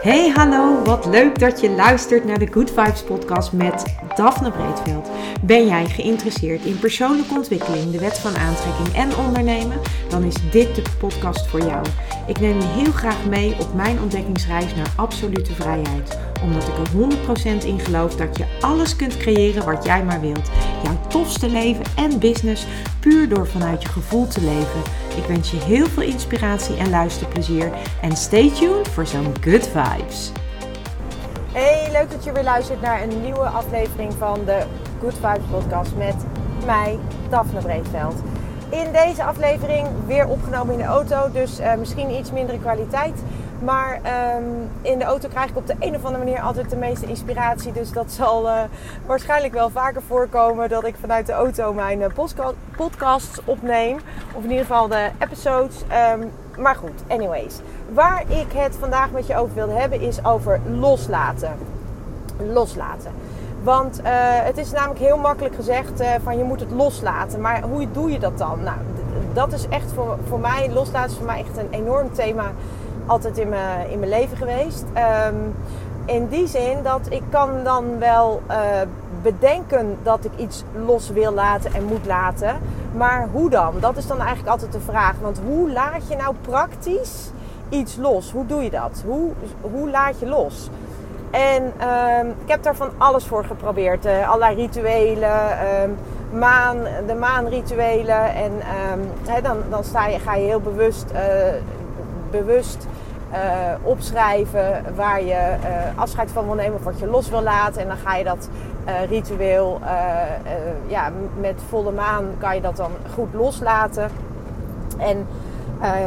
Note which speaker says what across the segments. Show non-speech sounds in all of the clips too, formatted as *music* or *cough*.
Speaker 1: Hey hallo, wat leuk dat je luistert naar de Good Vibes podcast met Daphne Breedveld. Ben jij geïnteresseerd in persoonlijke ontwikkeling, de wet van aantrekking en ondernemen? Dan is dit de podcast voor jou. Ik neem je heel graag mee op mijn ontdekkingsreis naar absolute vrijheid. Omdat ik er 100% in geloof dat je alles kunt creëren wat jij maar wilt. Jouw tofste leven en business puur door vanuit je gevoel te leven. Ik wens je heel veel inspiratie en luisterplezier. En stay tuned voor zo'n good vibes.
Speaker 2: Hey, leuk dat je weer luistert naar een nieuwe aflevering van de Good Vibes podcast met mij, Daphne Breedveld. In deze aflevering weer opgenomen in de auto, dus uh, misschien iets mindere kwaliteit. Maar um, in de auto krijg ik op de een of andere manier altijd de meeste inspiratie. Dus dat zal uh, waarschijnlijk wel vaker voorkomen dat ik vanuit de auto mijn uh, podcasts opneem. Of in ieder geval de episodes. Um, maar goed, anyways. Waar ik het vandaag met je over wilde hebben is over loslaten. Loslaten. Want uh, het is namelijk heel makkelijk gezegd van je moet het loslaten. Maar hoe doe je dat dan? Nou, dat is echt voor, voor mij, loslaten is voor mij echt een enorm thema altijd in mijn, in mijn leven geweest. Um, in die zin dat ik kan dan wel uh, bedenken dat ik iets los wil laten en moet laten. Maar hoe dan? Dat is dan eigenlijk altijd de vraag. Want hoe laat je nou praktisch iets los? Hoe doe je dat? Hoe, hoe laat je los? En um, ik heb daar van alles voor geprobeerd. Uh, allerlei rituelen, um, maan, de maanrituelen. En dan, dan sta je, ga je heel bewust, uh, bewust uh, opschrijven waar je uh, afscheid van wil nemen of wat je los wil laten. En dan ga je dat uh, ritueel, ja, met volle maan kan je dat dan goed loslaten. En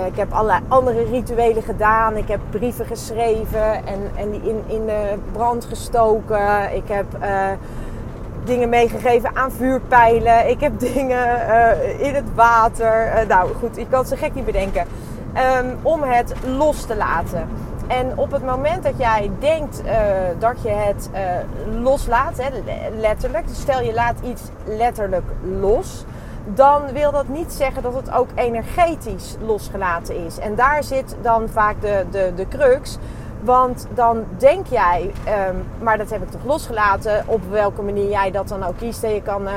Speaker 2: ik heb allerlei andere rituelen gedaan. Ik heb brieven geschreven en, en die in, in de brand gestoken. Ik heb dingen meegegeven aan vuurpijlen. Ik heb *laughs* dingen in het water. nou goed, ik kan zo gek niet bedenken um, om het los te laten. En op het moment dat jij denkt uh, dat je het uh, loslaat, hè, letterlijk, dus stel je laat iets letterlijk los, dan wil dat niet zeggen dat het ook energetisch losgelaten is. En daar zit dan vaak de, de, de crux. Want dan denk jij, um, maar dat heb ik toch losgelaten, op welke manier jij dat dan ook kiest. Je kan uh,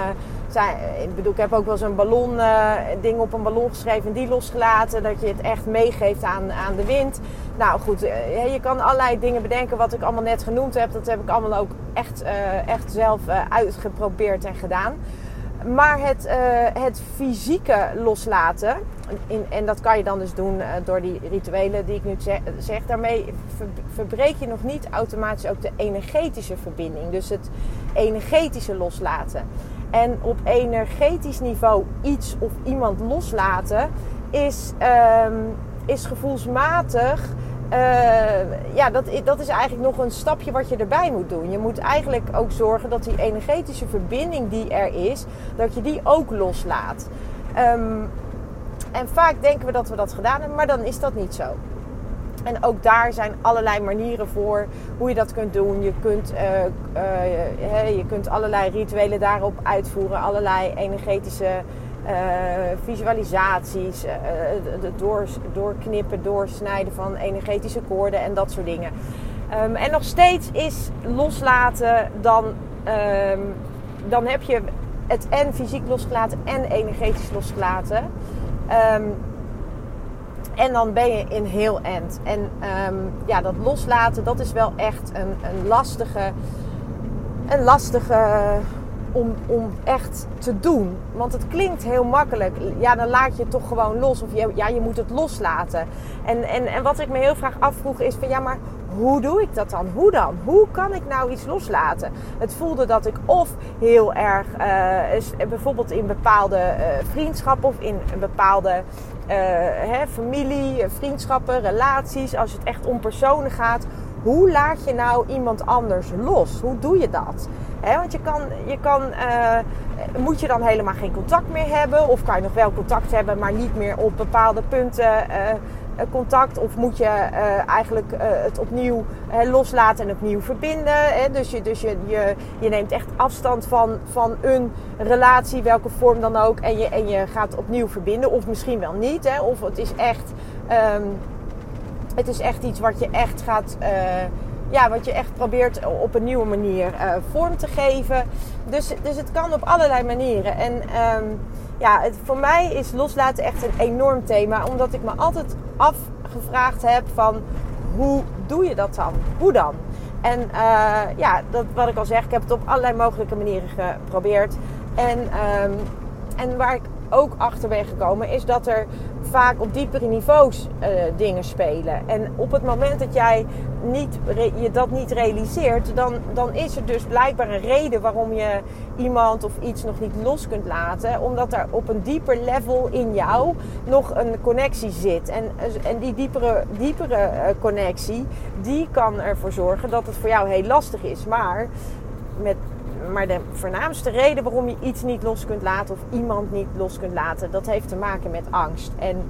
Speaker 2: zijn, ik bedoel, ik heb ook wel zo'n ballon, uh, ding op een ballon geschreven en die losgelaten. Dat je het echt meegeeft aan, aan de wind. Nou goed, uh, je kan allerlei dingen bedenken wat ik allemaal net genoemd heb. Dat heb ik allemaal ook echt, echt zelf uitgeprobeerd en gedaan. Maar het, het fysieke loslaten, in, en dat kan je dan dus doen door die rituelen die ik nu zeg, zeg daarmee verbreek je nog niet automatisch ook de energetische verbinding. Dus het energetische loslaten. En op energetisch niveau iets of iemand loslaten is, um, is gevoelsmatig. Uh, ja, dat, dat is eigenlijk nog een stapje wat je erbij moet doen. Je moet eigenlijk ook zorgen dat die energetische verbinding die er is, dat je die ook loslaat. Um, en vaak denken we dat we dat gedaan hebben, maar dan is dat niet zo. En ook daar zijn allerlei manieren voor hoe je dat kunt doen. Je kunt, uh, uh, je kunt allerlei rituelen daarop uitvoeren, allerlei energetische uh, visualisaties, door, doorknippen, doorsnijden van energetische koorden en dat soort dingen. Um, en nog steeds is loslaten dan, um, dan heb je het en fysiek losgelaten en energetisch losgelaten. Um, en dan ben je in heel end. En um, ja, dat loslaten, dat is wel echt een, een lastige. Een lastige om, om echt te doen. Want het klinkt heel makkelijk. Ja, dan laat je het toch gewoon los. Of ja, je moet het loslaten. En, en, en wat ik me heel graag afvroeg is van ja, maar hoe doe ik dat dan? Hoe dan? Hoe kan ik nou iets loslaten? Het voelde dat ik of heel erg, uh, bijvoorbeeld in bepaalde uh, vriendschappen of in een bepaalde hè, familie, vriendschappen, relaties, als het echt om personen gaat, hoe laat je nou iemand anders los? Hoe doe je dat? Want je kan, je kan uh, moet je dan helemaal geen contact meer hebben? Of kan je nog wel contact hebben, maar niet meer op bepaalde punten contact of moet je eigenlijk het opnieuw loslaten en opnieuw verbinden. Hè? Dus, je, dus je, je, neemt echt afstand van, van een relatie, welke vorm dan ook. En je, en je gaat opnieuw verbinden. Of misschien wel niet. Hè? Of het is echt. Ehm, het is echt iets wat je echt gaat. Uh, ja, wat je echt probeert op een nieuwe manier uh, vorm te geven. Dus, dus het kan op allerlei manieren. En um, ja, voor mij is loslaten echt een enorm thema. Omdat ik me altijd afgevraagd heb van hoe doe je dat dan? Hoe dan? En uh, ja, dat, wat ik al zeg, ik heb het op allerlei mogelijke manieren geprobeerd. En, um, en waar ik ook achter ben gekomen, is dat er vaak op diepere niveaus uh, dingen spelen. En op het moment dat jij niet, je dat niet realiseert, dan, dan is er dus blijkbaar een reden waarom je iemand of iets nog niet los kunt laten. Omdat er op een dieper level in jou nog een connectie zit. En, en die diepere, diepere uh, connectie, die kan ervoor zorgen dat het voor jou heel lastig is. Maar met maar de voornaamste reden waarom je iets niet los kunt laten of iemand niet los kunt laten, dat heeft te maken met angst. En,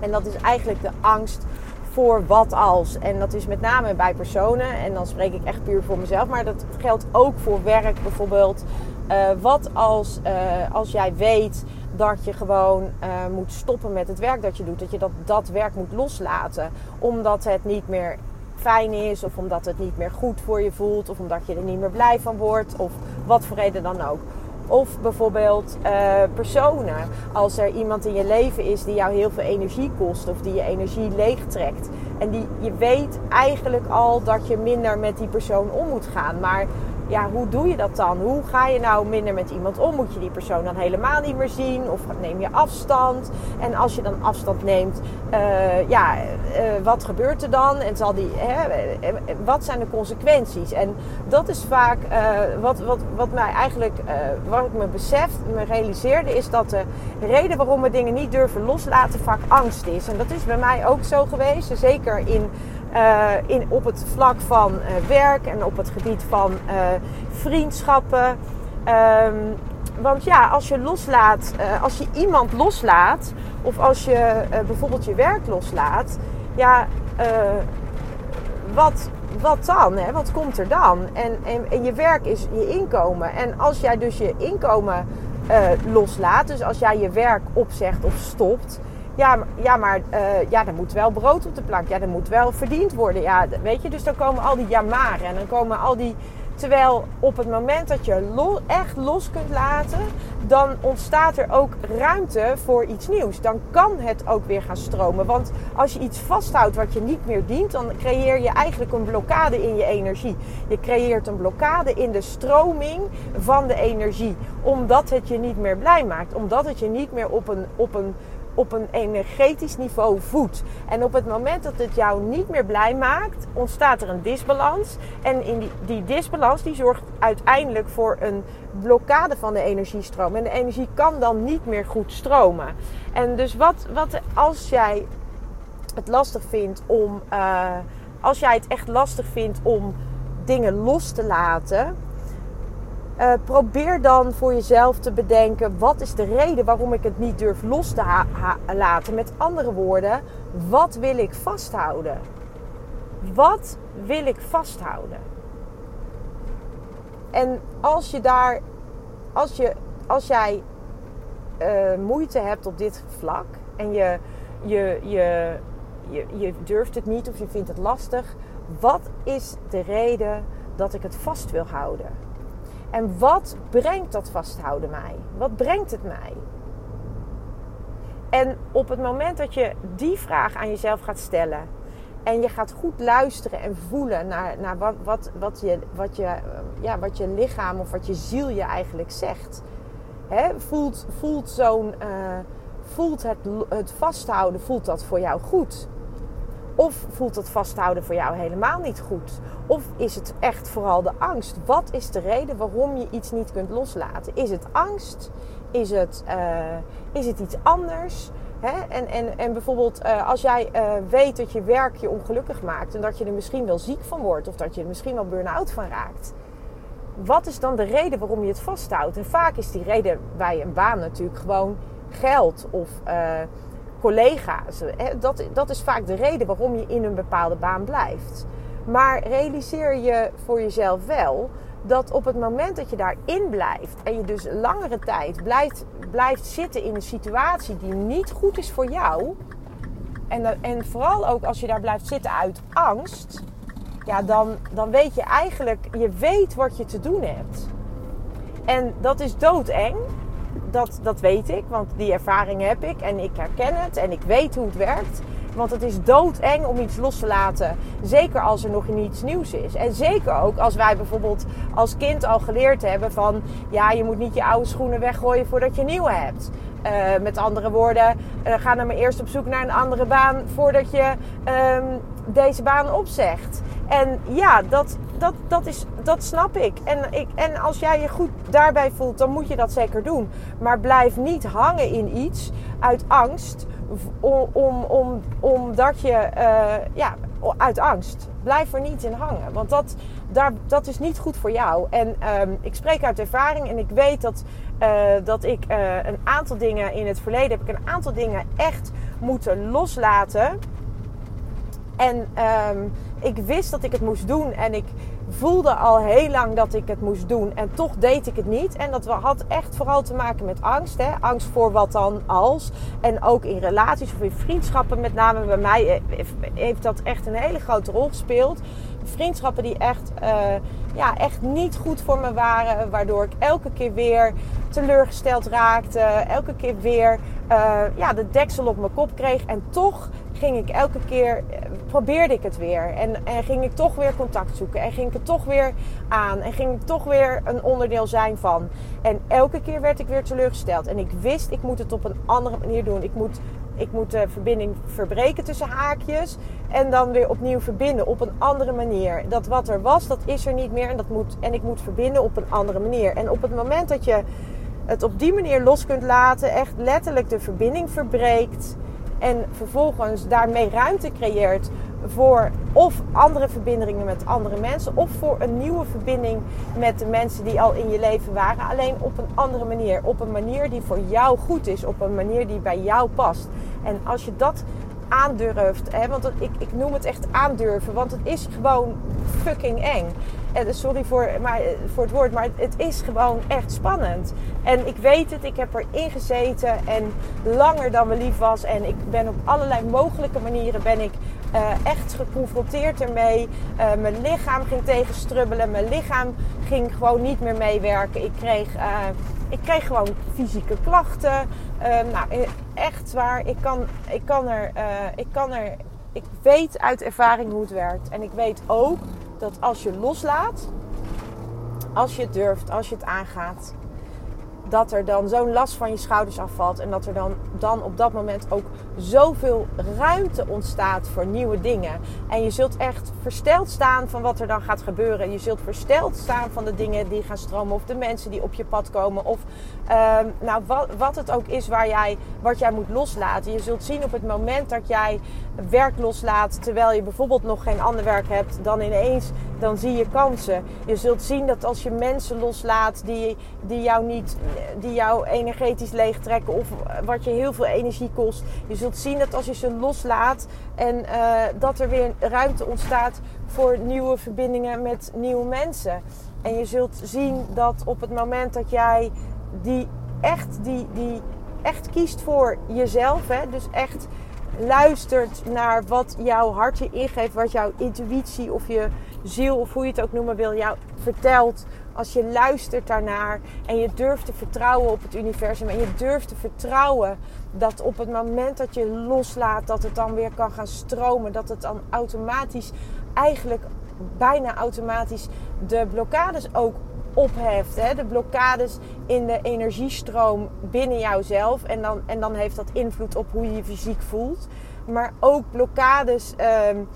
Speaker 2: en dat is eigenlijk de angst voor wat als. En dat is met name bij personen. En dan spreek ik echt puur voor mezelf. Maar dat geldt ook voor werk bijvoorbeeld. Uh, wat als, uh, als jij weet dat je gewoon uh, moet stoppen met het werk dat je doet. Dat je dat, dat werk moet loslaten. Omdat het niet meer fijn is, of omdat het niet meer goed voor je voelt, of omdat je er niet meer blij van wordt, of wat voor reden dan ook. Of bijvoorbeeld uh, personen. Als er iemand in je leven is die jou heel veel energie kost of die je energie leegtrekt. En die je weet eigenlijk al dat je minder met die persoon om moet gaan. Maar ja, hoe doe je dat dan? Hoe ga je nou minder met iemand om? Moet je die persoon dan helemaal niet meer zien? Of neem je afstand? En als je dan afstand neemt, uh, ja, uh, wat gebeurt er dan? En zal die, hè, eh, wat zijn de consequenties? En dat is vaak wat, wat, wat mij eigenlijk, wat ik me besef, me realiseerde, is dat de reden waarom we dingen niet durven loslaten vaak angst is. En dat is bij mij ook zo geweest. Zeker in uh, in, op het vlak van uh, werk en op het gebied van uh, vriendschappen. Um, want ja, als je loslaat, als je iemand loslaat, of als je bijvoorbeeld je werk loslaat, ja, wat, wat dan? Hè? Wat komt er dan? En, en, en, je werk is je inkomen. En als jij dus je inkomen loslaat, dus als jij je werk opzegt of stopt, ja, ja maar uh, ja, er moet wel brood op de plank. Ja, er moet wel verdiend worden. Ja, weet je, dus dan komen al die jamaren en dan komen al die... Terwijl op het moment dat je echt los kunt laten, dan ontstaat er ook ruimte voor iets nieuws. Dan kan het ook weer gaan stromen. Want als je iets vasthoudt wat je niet meer dient, dan creëer je eigenlijk een blokkade in je energie. Je creëert een blokkade in de stroming van de energie. Omdat het je niet meer blij maakt. Omdat het je niet meer op een, op een op een energetisch niveau voedt. En op het moment dat het jou niet meer blij maakt, ontstaat er een disbalans. En in die, die disbalans die zorgt uiteindelijk voor een blokkade van de energiestroom. En de energie kan dan niet meer goed stromen. En dus wat, wat als jij het lastig vindt om. Uh, als jij het echt lastig vindt om dingen los te laten uh, probeer dan voor jezelf te bedenken: wat is de reden waarom ik het niet durf los te laten? Met andere woorden, wat wil ik vasthouden? Wat wil ik vasthouden? En als je daar, als, je, als jij uh, moeite hebt op dit vlak en je, je, je, je, je durft het niet of je vindt het lastig, wat is de reden dat ik het vast wil houden? En wat brengt dat vasthouden mij? Wat brengt het mij? En op het moment dat je die vraag aan jezelf gaat stellen en je gaat goed luisteren en voelen naar, naar wat, wat, wat, je, wat, je, ja, wat je lichaam of wat je ziel je eigenlijk zegt. Voelt, voelt, zo'n, uh, voelt het, het vasthouden, voelt dat voor jou goed? Of voelt het vasthouden voor jou helemaal niet goed? Of is het echt vooral de angst? Wat is de reden waarom je iets niet kunt loslaten? Is het angst? Is het, uh, is het iets anders? Hè? En, en, en bijvoorbeeld uh, als jij uh, weet dat je werk je ongelukkig maakt en dat je er misschien wel ziek van wordt of dat je er misschien wel burn-out van raakt. Wat is dan de reden waarom je het vasthoudt? En vaak is die reden bij een baan natuurlijk gewoon geld of collega's. Dat, dat is vaak de reden waarom je in een bepaalde baan blijft. Maar realiseer je voor jezelf wel dat op het moment dat je daarin blijft en je dus langere tijd blijft, blijft zitten in een situatie die niet goed is voor jou, en, en vooral ook als je daar blijft zitten uit angst, ja, dan, dan weet je eigenlijk, je weet wat je te doen hebt. En dat is doodeng. Dat, dat weet ik, want die ervaring heb ik en ik herken het en ik weet hoe het werkt. Want het is doodeng om iets los te laten. Zeker als er nog niets nieuws is. En zeker ook als wij bijvoorbeeld als kind al geleerd hebben van... Ja, je moet niet je oude schoenen weggooien voordat je nieuwe hebt. Uh, met andere woorden, uh, ga dan maar eerst op zoek naar een andere baan voordat je um, deze baan opzegt. En ja, dat, dat, dat, is, dat snap ik. En, ik. en als jij je goed daarbij voelt, dan moet je dat zeker doen. Maar blijf niet hangen in iets uit angst om, om, om, omdat je, uh, ja, uit angst. Blijf er niet in hangen, want dat, daar, dat is niet goed voor jou. En um, ik spreek uit ervaring en ik weet dat, uh, dat ik uh, een aantal dingen in het verleden heb ik een aantal dingen echt moeten loslaten. En um, ik wist dat ik het moest doen en ik voelde al heel lang dat ik het moest doen en toch deed ik het niet. En dat had echt vooral te maken met angst. Hè? Angst voor wat dan als. En ook in relaties of in vriendschappen, met name bij mij, eh, heeft dat echt een hele grote rol gespeeld. Vriendschappen die echt, uh, ja, echt niet goed voor me waren, waardoor ik elke keer weer teleurgesteld raakte, elke keer weer uh, ja, de deksel op mijn kop kreeg en toch ging ik elke keer, eh, probeerde ik het weer. En, en ging ik toch weer contact zoeken. En ging ik het toch weer aan. En ging ik toch weer een onderdeel zijn van. En elke keer werd ik weer teleurgesteld. En ik wist, ik moet het op een andere manier doen. Ik moet, ik moet de verbinding verbreken tussen haakjes. En dan weer opnieuw verbinden op een andere manier. Dat wat er was, dat is er niet meer. En, dat moet, en ik moet verbinden op een andere manier. En op het moment dat je het op die manier los kunt laten, echt letterlijk de verbinding verbreekt en vervolgens daarmee ruimte creëert voor of andere verbindingen met andere mensen. Of voor een nieuwe verbinding met de mensen die al in je leven waren. Alleen op een andere manier. Op een manier die voor jou goed is. Op een manier die bij jou past. En als je dat aandurft. Hè, want ik, ik noem het echt aandurven. Want het is gewoon fucking eng. En sorry voor, maar, voor het woord, maar het is gewoon echt spannend. En ik weet het, ik heb erin gezeten en langer dan me lief was. En ik ben op allerlei mogelijke manieren ben ik uh, echt geconfronteerd ermee. Mijn lichaam ging tegenstrubbelen. Mijn lichaam ging gewoon niet meer meewerken. Ik kreeg, ik kreeg gewoon fysieke klachten. Nou, echt waar. Ik kan, ik kan er, ik kan er, ik weet uit ervaring hoe het werkt. En ik weet ook dat als je loslaat, als je het durft, als je het aangaat, dat er dan zo'n last van je schouders afvalt. En dat er dan, dan op dat moment ook zoveel ruimte ontstaat voor nieuwe dingen. En je zult echt versteld staan van wat er dan gaat gebeuren. Je zult versteld staan van de dingen die gaan stromen. Of de mensen die op je pad komen. Of uh, nou, wat, wat het ook is waar jij, wat jij moet loslaten. Je zult zien op het moment dat jij werk loslaat. Terwijl je bijvoorbeeld nog geen ander werk hebt. Dan ineens dan zie je kansen. Je zult zien dat als je mensen loslaat die, die jou niet die jou energetisch leegtrekken of wat je heel veel energie kost. Je zult zien dat als je ze loslaat en uh, dat er weer ruimte ontstaat voor nieuwe verbindingen met nieuwe mensen. En je zult zien dat op het moment dat jij die echt, die, die echt kiest voor jezelf, hè, dus echt luistert naar wat jouw hart je ingeeft, wat jouw intuïtie of je ziel of hoe je het ook noemen wil, jou vertelt. Als je luistert daarnaar en je durft te vertrouwen op het universum en je durft te vertrouwen dat op het moment dat je loslaat, dat het dan weer kan gaan stromen, dat het dan automatisch, eigenlijk bijna automatisch, de blokkades ook opheft. Hè? De blokkades in de energiestroom binnen jouzelf. En dan, en dan heeft dat invloed op hoe je je fysiek voelt. Maar ook blokkades. Um,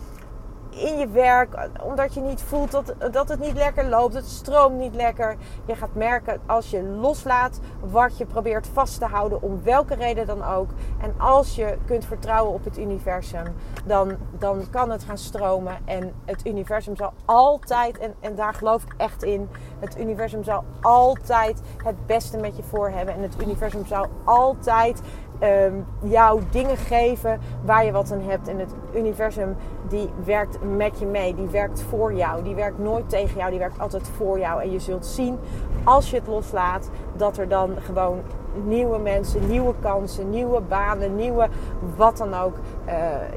Speaker 2: in je werk, omdat je niet voelt dat, dat het niet lekker loopt, het stroomt niet lekker. Je gaat merken als je loslaat wat je probeert vast te houden, om welke reden dan ook. En als je kunt vertrouwen op het universum, dan, dan kan het gaan stromen. En het universum zal altijd, en, en daar geloof ik echt in, het universum zal altijd het beste met je voor hebben. En het universum zal altijd um, jou dingen geven waar je wat aan hebt. En het universum die werkt met je mee, die werkt voor jou, die werkt nooit tegen jou, die werkt altijd voor jou. En je zult zien als je het loslaat dat er dan gewoon nieuwe mensen, nieuwe kansen, nieuwe banen, nieuwe wat dan ook, uh,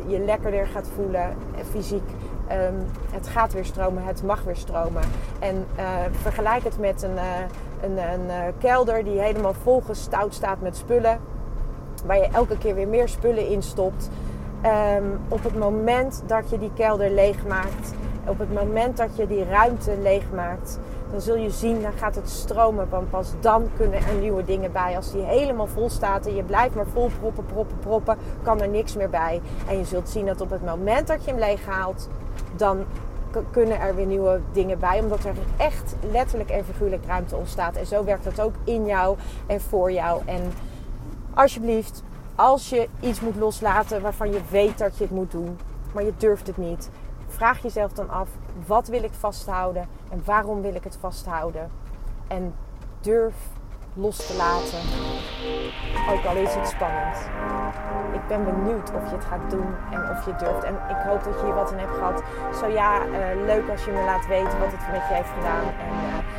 Speaker 2: je lekkerder gaat voelen eh, fysiek. Um, het gaat weer stromen, het mag weer stromen. En uh, vergelijk het met een, een, een kelder die helemaal volgestouwd staat met spullen waar je elke keer weer meer spullen in stopt. Ehm, op het moment dat je die kelder leegmaakt, op het moment dat je die ruimte leegmaakt, dan zul je zien, dan gaat het stromen. Want pas dan kunnen er nieuwe dingen bij. Als die helemaal vol staat en je blijft maar vol proppen, proppen, proppen, kan er niks meer bij. En je zult zien dat op het moment dat je hem leeghaalt, dan kunnen er weer nieuwe dingen bij. Omdat er echt letterlijk en figuurlijk ruimte ontstaat. En zo werkt dat ook in jou en voor jou. En alsjeblieft, als je iets moet loslaten waarvan je weet dat je het moet doen, maar je durft het niet, vraag jezelf dan af: wat wil ik vasthouden en waarom wil ik het vasthouden? En durf los te laten, ook al is het spannend. Ik ben benieuwd of je het gaat doen en of je durft. En ik hoop dat je hier wat in hebt gehad. Zo ja, uh, leuk als je me laat weten wat het met je heeft gedaan. En uh,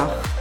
Speaker 1: 감사합니다.